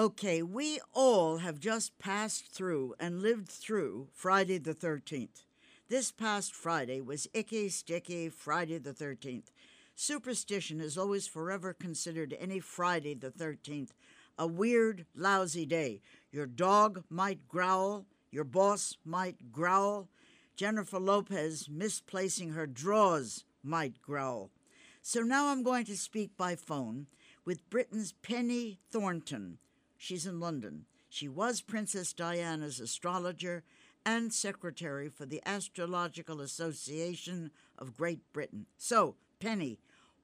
Okay, we all have just passed through and lived through Friday the 13th. This past Friday was Icky Sticky Friday the 13th. Superstition is always forever considered any Friday the 13th a weird, lousy day. Your dog might growl, your boss might growl, Jennifer Lopez misplacing her drawers might growl. So now I'm going to speak by phone with Britain's Penny Thornton. She's in London. She was Princess Diana's astrologer and secretary for the Astrological Association of Great Britain. So, Penny,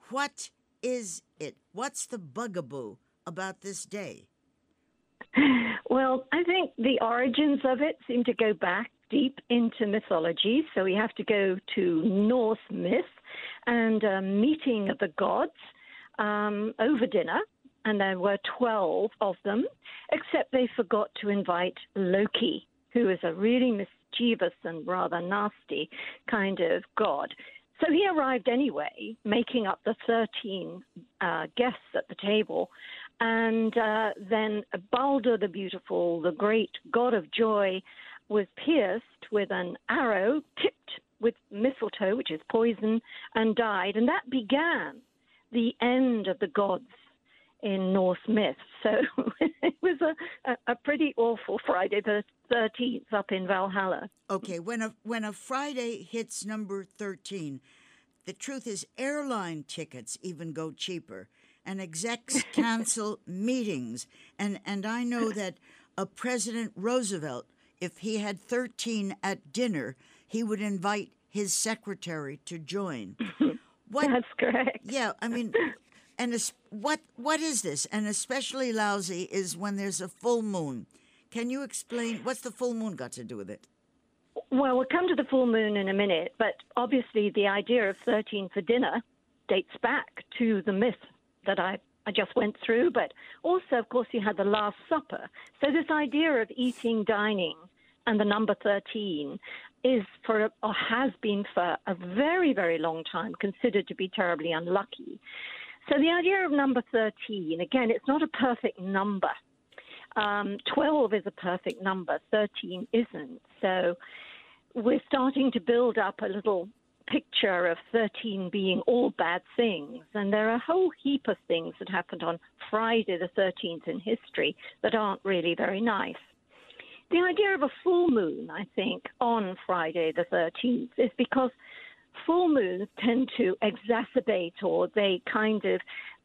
what is it? What's the bugaboo about this day? Well, I think the origins of it seem to go back deep into mythology. So we have to go to Norse myth and a meeting of the gods um, over dinner. And there were 12 of them, except they forgot to invite Loki, who is a really mischievous and rather nasty kind of god. So he arrived anyway, making up the 13 uh, guests at the table. And uh, then Balder the Beautiful, the great god of joy, was pierced with an arrow tipped with mistletoe, which is poison, and died. And that began the end of the gods in Norse myth. So it was a, a, a, pretty awful Friday the 13th up in Valhalla. Okay, when a, when a Friday hits number 13, the truth is airline tickets even go cheaper and execs cancel meetings. And, and I know that a President Roosevelt, if he had 13 at dinner, he would invite his secretary to join. What, That's correct. Yeah, I mean, and what what is this? And especially lousy is when there's a full moon. Can you explain what's the full moon got to do with it? Well, we'll come to the full moon in a minute, but obviously the idea of 13 for dinner dates back to the myth that I, I just went through, but also, of course, you had the Last Supper. So this idea of eating, dining, and the number 13 is for or has been for a very very long time considered to be terribly unlucky so the idea of number 13 again it's not a perfect number um, 12 is a perfect number 13 isn't so we're starting to build up a little picture of 13 being all bad things. And there are a whole heap of things that happened on Friday the 13th in history that aren't really very nice. The idea of a full moon, I think, on Friday the 13th is because full moons tend to exacerbate or they kind of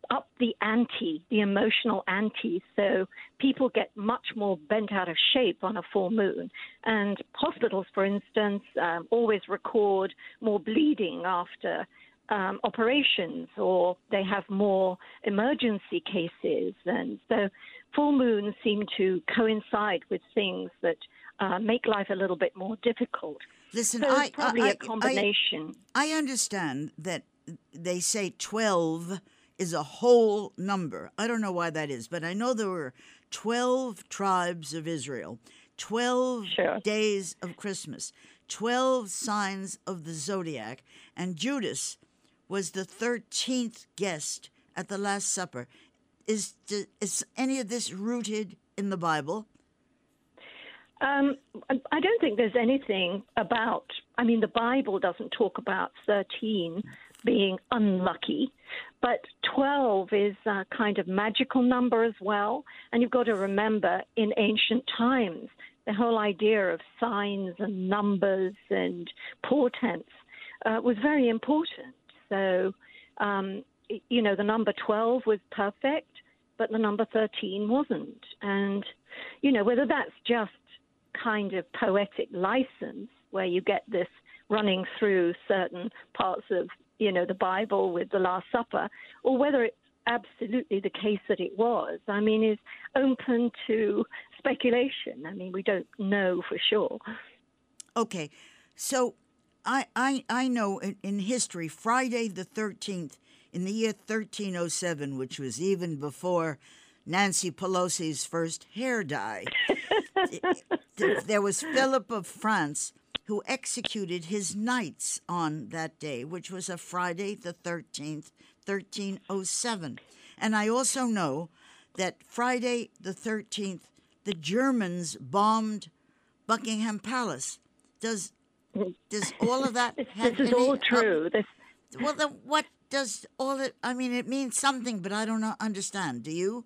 up the ante, the emotional ante. So people get much more bent out of shape on a full moon. And hospitals, for instance, um, always record more bleeding after um, operations or they have more emergency cases. And so full moons seem to coincide with things that uh, make life a little bit more difficult. Listen, so I, probably I, a combination. I, I understand that they say 12 is a whole number. I don't know why that is, but I know there were 12 tribes of Israel, 12 sure. days of Christmas, 12 signs of the zodiac, and Judas was the 13th guest at the Last Supper. Is, is any of this rooted in the Bible? Um, I don't think there's anything about, I mean, the Bible doesn't talk about 13 being unlucky, but 12 is a kind of magical number as well. And you've got to remember in ancient times, the whole idea of signs and numbers and portents uh, was very important. So, um, you know, the number 12 was perfect, but the number 13 wasn't. And, you know, whether that's just kind of poetic license where you get this running through certain parts of, you know, the Bible with the Last Supper, or whether it's absolutely the case that it was, I mean, is open to speculation. I mean, we don't know for sure. Okay. So I, I, I know in, in history, Friday the 13th, in the year 1307, which was even before Nancy Pelosi's first hair dye, there was Philip of France who executed his knights on that day, which was a Friday the 13th, 1307. And I also know that Friday the 13th, the Germans bombed Buckingham Palace. Does does all of that have this is any- all uh, true. this, well, then what does all it? I mean, it means something, but I don't understand. Do you?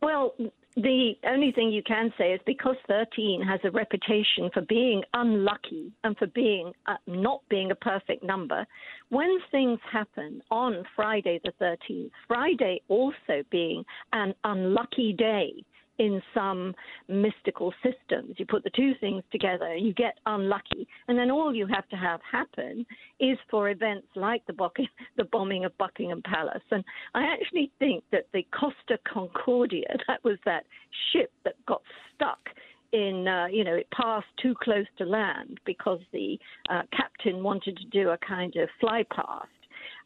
Well, the only thing you can say is because 13 has a reputation for being unlucky and for being uh, not being a perfect number, when things happen on Friday the 13th, Friday also being an unlucky day in some mystical systems, you put the two things together, you get unlucky, and then all you have to have happen is for events like the, the bombing of Buckingham Palace. And I actually think that the Costa Concordia, that was that ship that got stuck in, uh, you know, it passed too close to land because the uh, captain wanted to do a kind of fly past.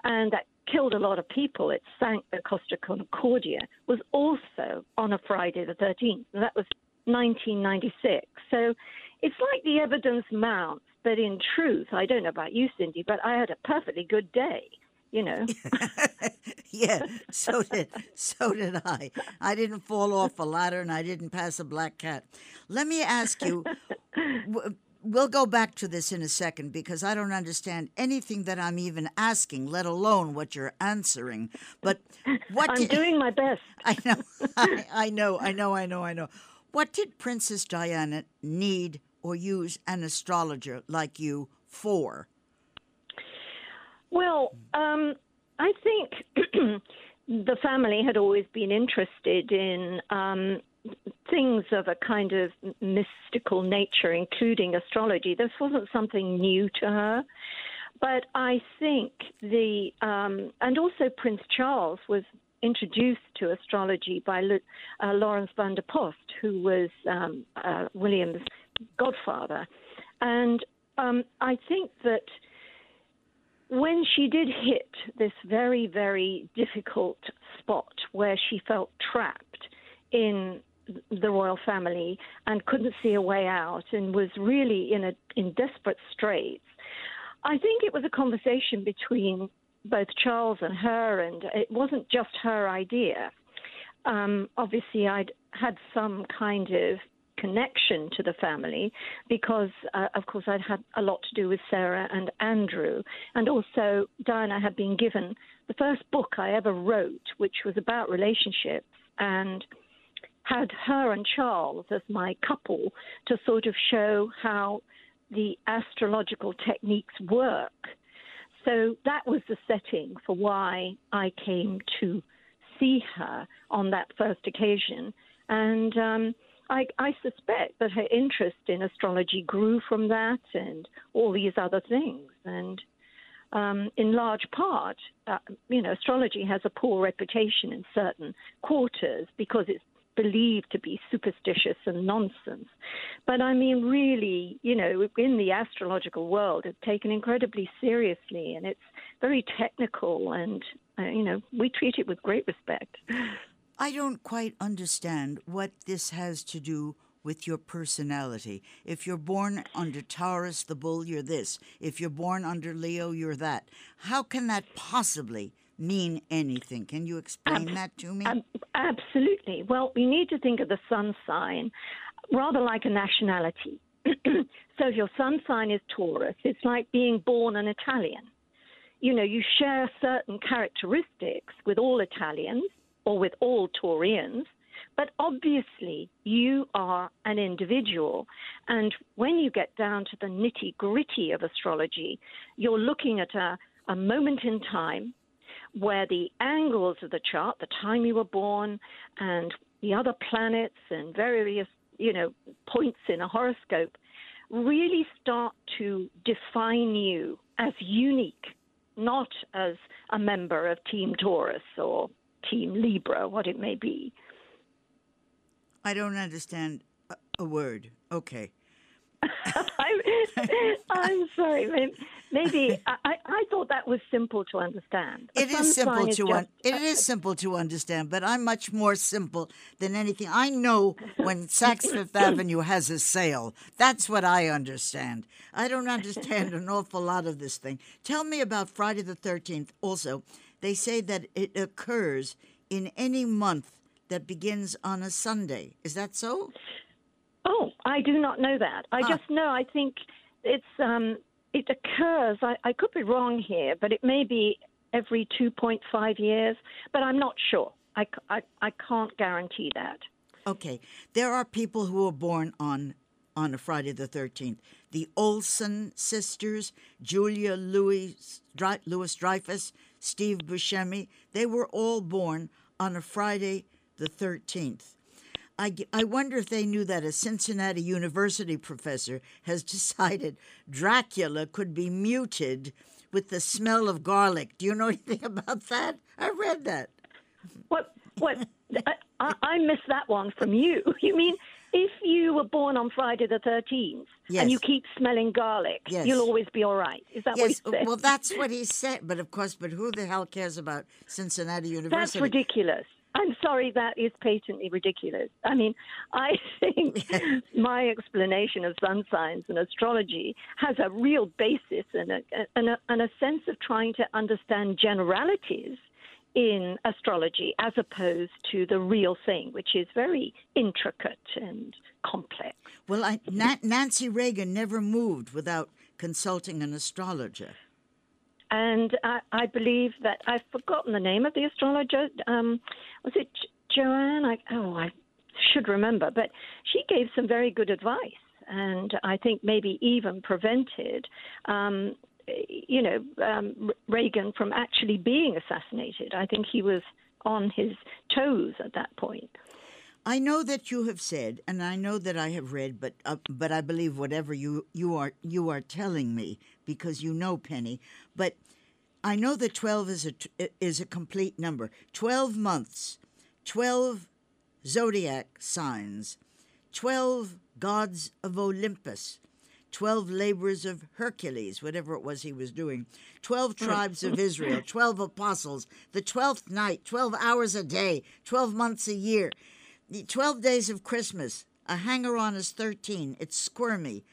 And that killed a lot of people. It sank the Costa Concordia, was also on a Friday the 13th. And that was 1996. So it's like the evidence mounts, but in truth, I don't know about you, Cindy, but I had a perfectly good day. You know, yeah, so did so did I. I didn't fall off a ladder and I didn't pass a black cat. Let me ask you. We'll go back to this in a second because I don't understand anything that I'm even asking, let alone what you're answering. But what I'm did- doing my best. I know, I, I know, I know, I know, I know. What did Princess Diana need or use an astrologer like you for? Well, um, I think the family had always been interested in um, things of a kind of mystical nature, including astrology. This wasn't something new to her. But I think the, um, and also Prince Charles was introduced to astrology by uh, Laurens van der Post, who was um, uh, William's godfather. And um, I think that when she did hit this very, very difficult spot where she felt trapped in the royal family and couldn't see a way out and was really in a in desperate straits, I think it was a conversation between both Charles and her, and it wasn't just her idea. Um, obviously, I'd had some kind of connection to the family because, uh, of course, I'd had a lot to do with Sarah and Andrew. And also, Diana had been given the first book I ever wrote, which was about relationships, and had her and Charles as my couple to sort of show how the astrological techniques work. So that was the setting for why I came to see her on that first occasion. And um, I, I suspect that her interest in astrology grew from that and all these other things. And um, in large part, uh, you know, astrology has a poor reputation in certain quarters because it's believed to be superstitious and nonsense. But I mean, really, you know, in the astrological world, it's taken incredibly seriously and it's very technical and, uh, you know, we treat it with great respect. I don't quite understand what this has to do with your personality. If you're born under Taurus, the bull, you're this. If you're born under Leo, you're that. How can that possibly mean anything? Can you explain that to me? Um, absolutely. Well, we need to think of the sun sign rather like a nationality. so if your sun sign is Taurus, it's like being born an Italian. You know, you share certain characteristics with all Italians or with all Taurians, but obviously you are an individual. And when you get down to the nitty gritty of astrology, you're looking at a, a moment in time where the angles of the chart, the time you were born, and the other planets and various, you know, points in a horoscope really start to define you as unique, not as a member of Team Taurus or Team Libra, what it may be. I don't understand a, a word. Okay. I'm, I'm sorry. Maybe, I, I thought that was simple to understand. A It is simple is to un- it is simple to understand, but I'm much more simple than anything. I know when Saks Fifth Avenue has a sale. That's what I understand. I don't understand an awful lot of this thing. Tell me about Friday the 13th. Also, they say that it occurs in any month that begins on a Sunday. Is that so? Oh, I do not know that. I Ah. just know. I think it's um, it occurs. I, I could be wrong here, but it may be every 2.5 years. But I'm not sure. I I can't guarantee that. Okay, there are people who were born on on a Friday the thirteenth. The Olsen sisters, Julia Louis Louis Dreyfus, Steve Buscemi, they were all born on a Friday the thirteenth. I, I wonder if they knew that a Cincinnati University professor has decided Dracula could be muted with the smell of garlic. Do you know anything about that? I read that. What? What? I, uh, I, I missed that one from you. You mean if you were born on Friday the 13th Yes. and you keep smelling garlic, Yes. you'll always be all right? Is that Yes, what you said? well, that's what he said. But of course, but who the hell cares about Cincinnati University? That's ridiculous. I'm sorry, that is patently ridiculous. I mean, I think my explanation of sun signs and astrology has a real basis and a, and a, and a sense of trying to understand generalities in astrology as opposed to the real thing, which is very intricate and complex. Well, I, Na- Nancy Reagan never moved without consulting an astrologer. And I, I believe that I've forgotten the name of the astrologer. Um, was it Jo- Joanne? I, oh, I should remember. But she gave some very good advice, and I think maybe even prevented, um, you know, um, Reagan from actually being assassinated. I think he was on his toes at that point. I know that you have said, and I know that I have read, but uh, but I believe whatever you you are you are telling me because you know Penny. But I know that twelve is a is a complete number. Twelve months, twelve zodiac signs, twelve gods of Olympus. 12 labors of Hercules, whatever it was he was doing, 12 tribes of Israel, 12 apostles, the 12th night, 12 hours a day, 12 months a year, 12 days of Christmas. A hanger on is 13. It's squirmy.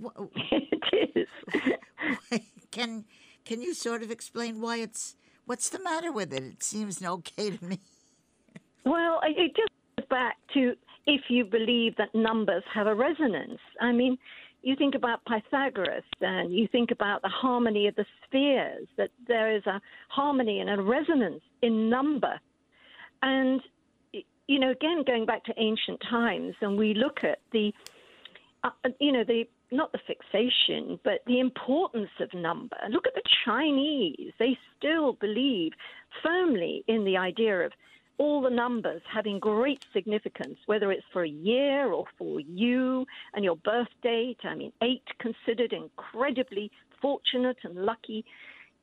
It is. Can can you sort of explain why it's what's the matter with it? It seems okay to me. Well, it- just goes back to if you believe that numbers have a resonance. I mean, you think about Pythagoras and you think about the harmony of the spheres, that there is a harmony and a resonance in number. And, you know, again, going back to ancient times, and we look at the, uh, you know, the not the fixation, but the importance of number. Look at the Chinese; they still believe firmly in the idea of all the numbers having great significance, whether it's for a year or for you and your birth date. I mean, eight considered incredibly fortunate and lucky,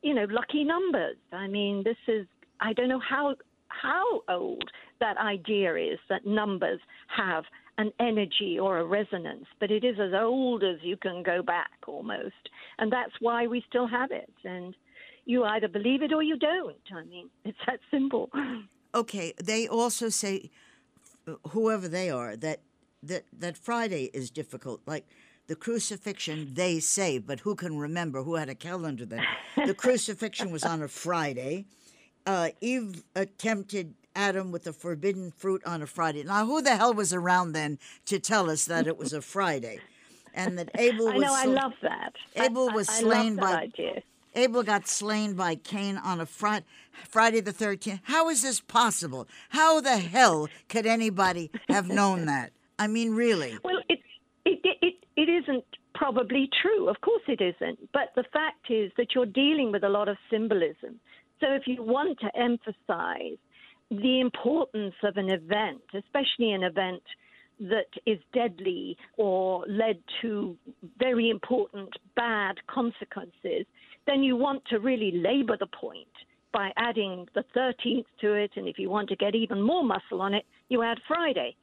you know, lucky numbers. I mean, this is I don't know how how old that idea is that numbers have an energy or a resonance, but it is as old as you can go back almost. And that's why we still have it. And you either believe it or you don't. I mean, it's that simple. Okay, they also say whoever they are that that that Friday is difficult. Like the crucifixion, they say, but who can remember who had a calendar then? The crucifixion was on a Friday. Uh, Eve tempted Adam with the forbidden fruit on a Friday. Now, who the hell was around then to tell us that it was a Friday? And that Abel was I know, I love that. I- Abel I- was I slain love that by idea. Abel got slain by Cain on a Fri- Friday the 13th. How is this possible? How the hell could anybody have known that? I mean, really. Well, it, it, it, it isn't probably true. Of course it isn't. But the fact is that you're dealing with a lot of symbolism. So if you want to emphasize the importance of an event, especially an event that is deadly or led to very important bad consequences, then you want to really labor the point by adding the 13th to it. And if you want to get even more muscle on it, you add Friday.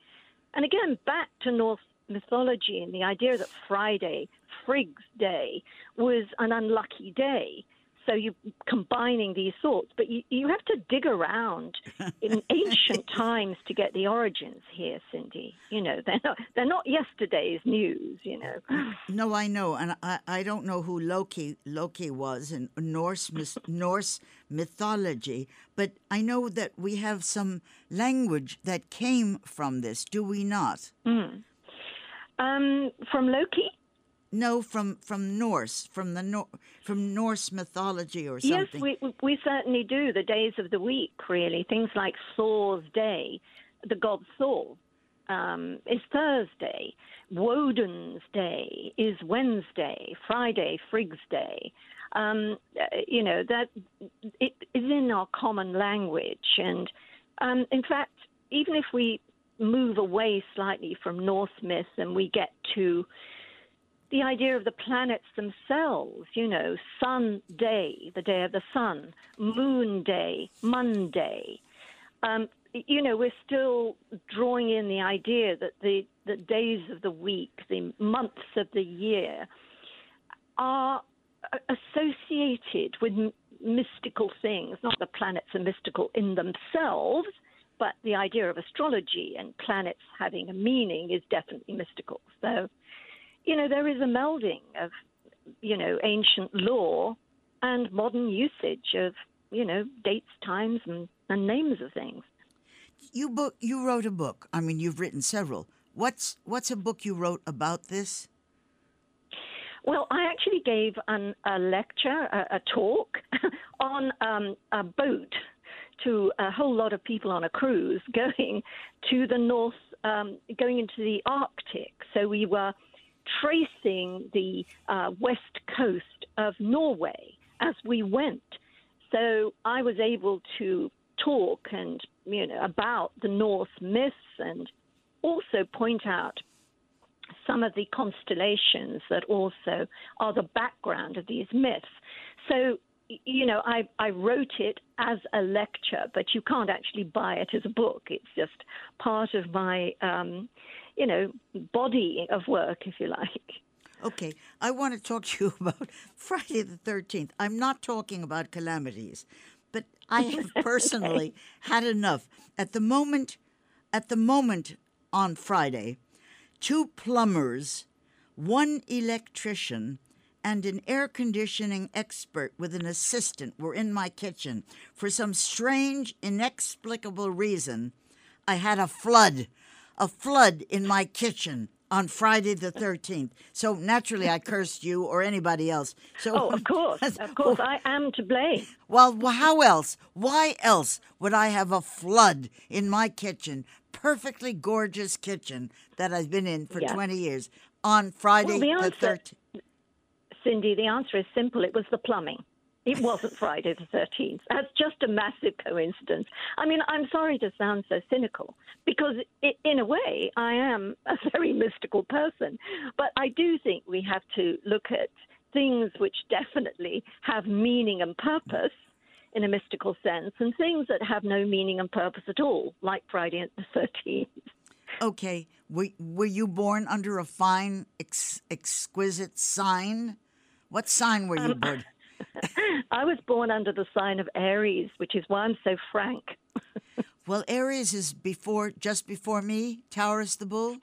And again, back to Norse mythology and the idea that Friday, Frigg's Day, was an unlucky day. So you're combining these thoughts, but you, you have to dig around in ancient times to get the origins here, Cindy. You know, they're not, they're not yesterday's news, you know. No, I know, and I, I don't know who Loki Loki was in Norse Norse mythology, but I know that we have some language that came from this. Do we not? Mm. Um, from Loki. No, from from Norse, from the Nor- from Norse mythology or something. Yes, we we certainly do. The days of the week, really, things like Thor's day, the god Thor, um, is Thursday. Woden's day is Wednesday. Friday, Frigg's day. Um, you know that it is in our common language, and um, in fact, even if we move away slightly from Norse myth and we get to the idea of the planets themselves, you know, sun day, the day of the sun, moon day, Monday. Um, you know, we're still drawing in the idea that the, the days of the week, the months of the year, are associated with m- mystical things. Not the planets are mystical in themselves, but the idea of astrology and planets having a meaning is definitely mystical. So, you know, there is a melding of, you know, ancient law and modern usage of, you know, dates, times, and, and names of things. You book. You wrote a book. I mean, you've written several. What's what's a book you wrote about this? Well, I actually gave an, a lecture, a, a talk on um, a boat to a whole lot of people on a cruise going to the north, um, going into the Arctic. So we were tracing the uh, west coast of Norway as we went. So I was able to talk and you know about the Norse myths and also point out some of the constellations that also are the background of these myths. So you know, I, I wrote it as a lecture, but you can't actually buy it as a book. It's just part of my um, you know, body of work, if you like. Okay, I want to talk to you about Friday the 13th. I'm not talking about calamities, but I have personally had enough. At the moment, at the moment on Friday, two plumbers, one electrician, and an air conditioning expert with an assistant were in my kitchen. For some strange, inexplicable reason, I had a flood a flood in my kitchen on Friday the 13th. So naturally, I cursed you or anybody else. So, oh, of course, of course, I am to blame. Well, how else? Why else would I have a flood in my kitchen, perfectly gorgeous kitchen that I've been in for yeah. 20 years, on Friday well, the, the 13th? Cindy, the answer is simple. It was the plumbing. It wasn't Friday the 13th. That's just a massive coincidence. I mean, I'm sorry to sound so cynical because, it, in a way, I am a very mystical person. But I do think we have to look at things which definitely have meaning and purpose in a mystical sense and things that have no meaning and purpose at all, like Friday the 13th. Okay. Were, were you born under a fine, ex- exquisite sign? What sign were you um, born? I was born under the sign of Aries, which is why I'm so frank. well, Aries is before, just before me, Taurus the bull.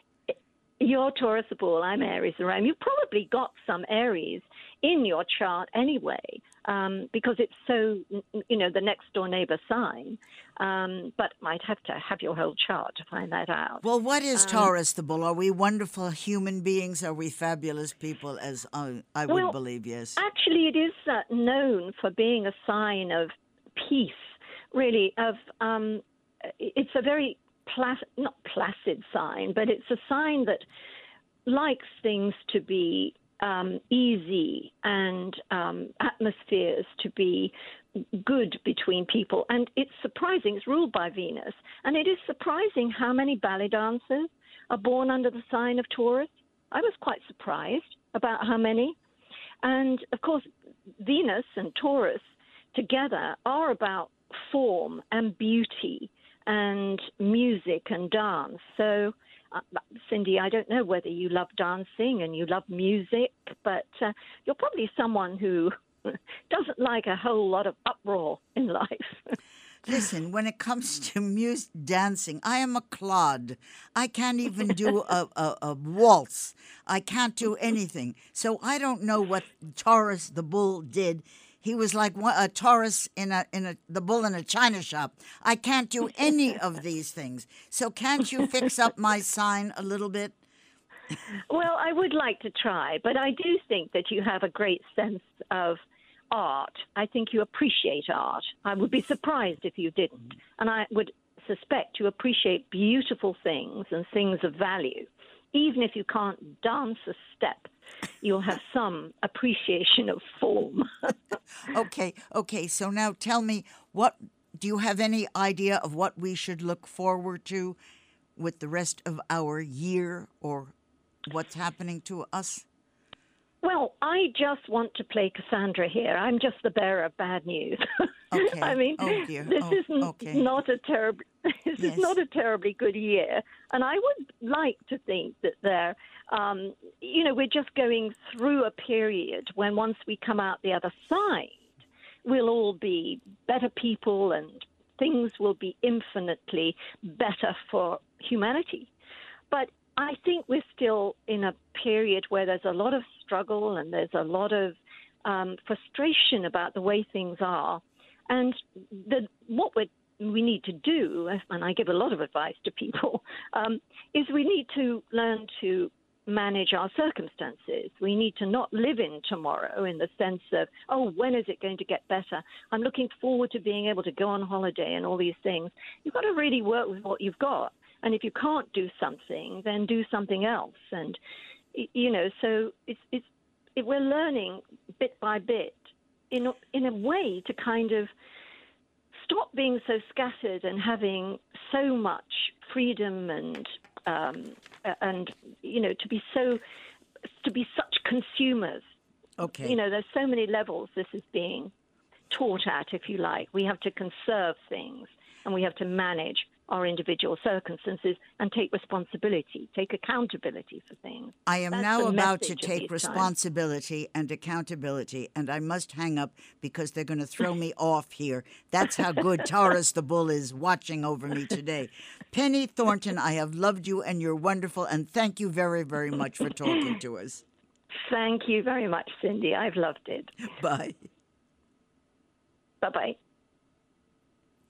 You're Taurus the bull. I'm Aries the ram. You probably got some Aries in your chart anyway, um, because it's so, you know, the next door neighbor sign. Um, but might have to have your whole chart to find that out. Well, what is um, Taurus the bull? Are we wonderful human beings? Are we fabulous people? As uh, I would well, believe, yes. Actually, it is uh, known for being a sign of peace. Really, of um, it's a very placid, not placid sign, but it's a sign that likes things to be um, easy and um, atmospheres to be good between people. And it's surprising, it's ruled by Venus, and it is surprising how many ballet dancers are born under the sign of Taurus. I was quite surprised about how many. And of course, Venus and Taurus together are about form and beauty and music and dance. So uh, Cindy, I don't know whether you love dancing and you love music, but uh, you're probably someone who doesn't like a whole lot of uproar in life. Listen, when it comes to music dancing, I am a clod. I can't even do a, a, a, waltz. I can't do anything. So I don't know what Taurus the bull did. He was like a Taurus in a in a the bull in a china shop. I can't do any of these things. So can't you fix up my sign a little bit? well, I would like to try, but I do think that you have a great sense of art. I think you appreciate art. I would be surprised if you didn't. And I would suspect you appreciate beautiful things and things of value. Even if you can't dance a step, you'll have some appreciation of form. okay, okay. So now tell me what do you have any idea of what we should look forward to with the rest of our year or what's happening to us? Well, I just want to play Cassandra here. I'm just the bearer of bad news. Okay. I mean, oh, this oh, is okay. not a terrible. This yes. is not a terribly good year, and I would like to think that there, um, you know, we're just going through a period when once we come out the other side, we'll all be better people, and things will be infinitely better for humanity. But I think we're still in a period where there's a lot of struggle and there's a lot of um, frustration about the way things are. And the, what we we need to do, and I give a lot of advice to people, um, is we need to learn to manage our circumstances. We need to not live in tomorrow in the sense of, oh, when is it going to get better? I'm looking forward to being able to go on holiday and all these things. You've got to really work with what you've got. And if you can't do something, then do something else. And you know, so it's it's it, we're learning bit by bit in a, in a way to kind of stop being so scattered and having so much freedom and um, and you know to be so to be such consumers. Okay. You know, there's so many levels this is being taught at, if you like. We have to conserve things and we have to manage our individual circumstances and take responsibility, take accountability for things. I am That's now about to take responsibility times. and accountability, and I must hang up because they're going to throw me off here. That's how good Taurus the Bull is watching over me today. Penny Thornton, I have loved you and you're wonderful, and thank you very, very much for talking to us. Thank you very much, Cindy. I've loved it. Bye. Bye bye.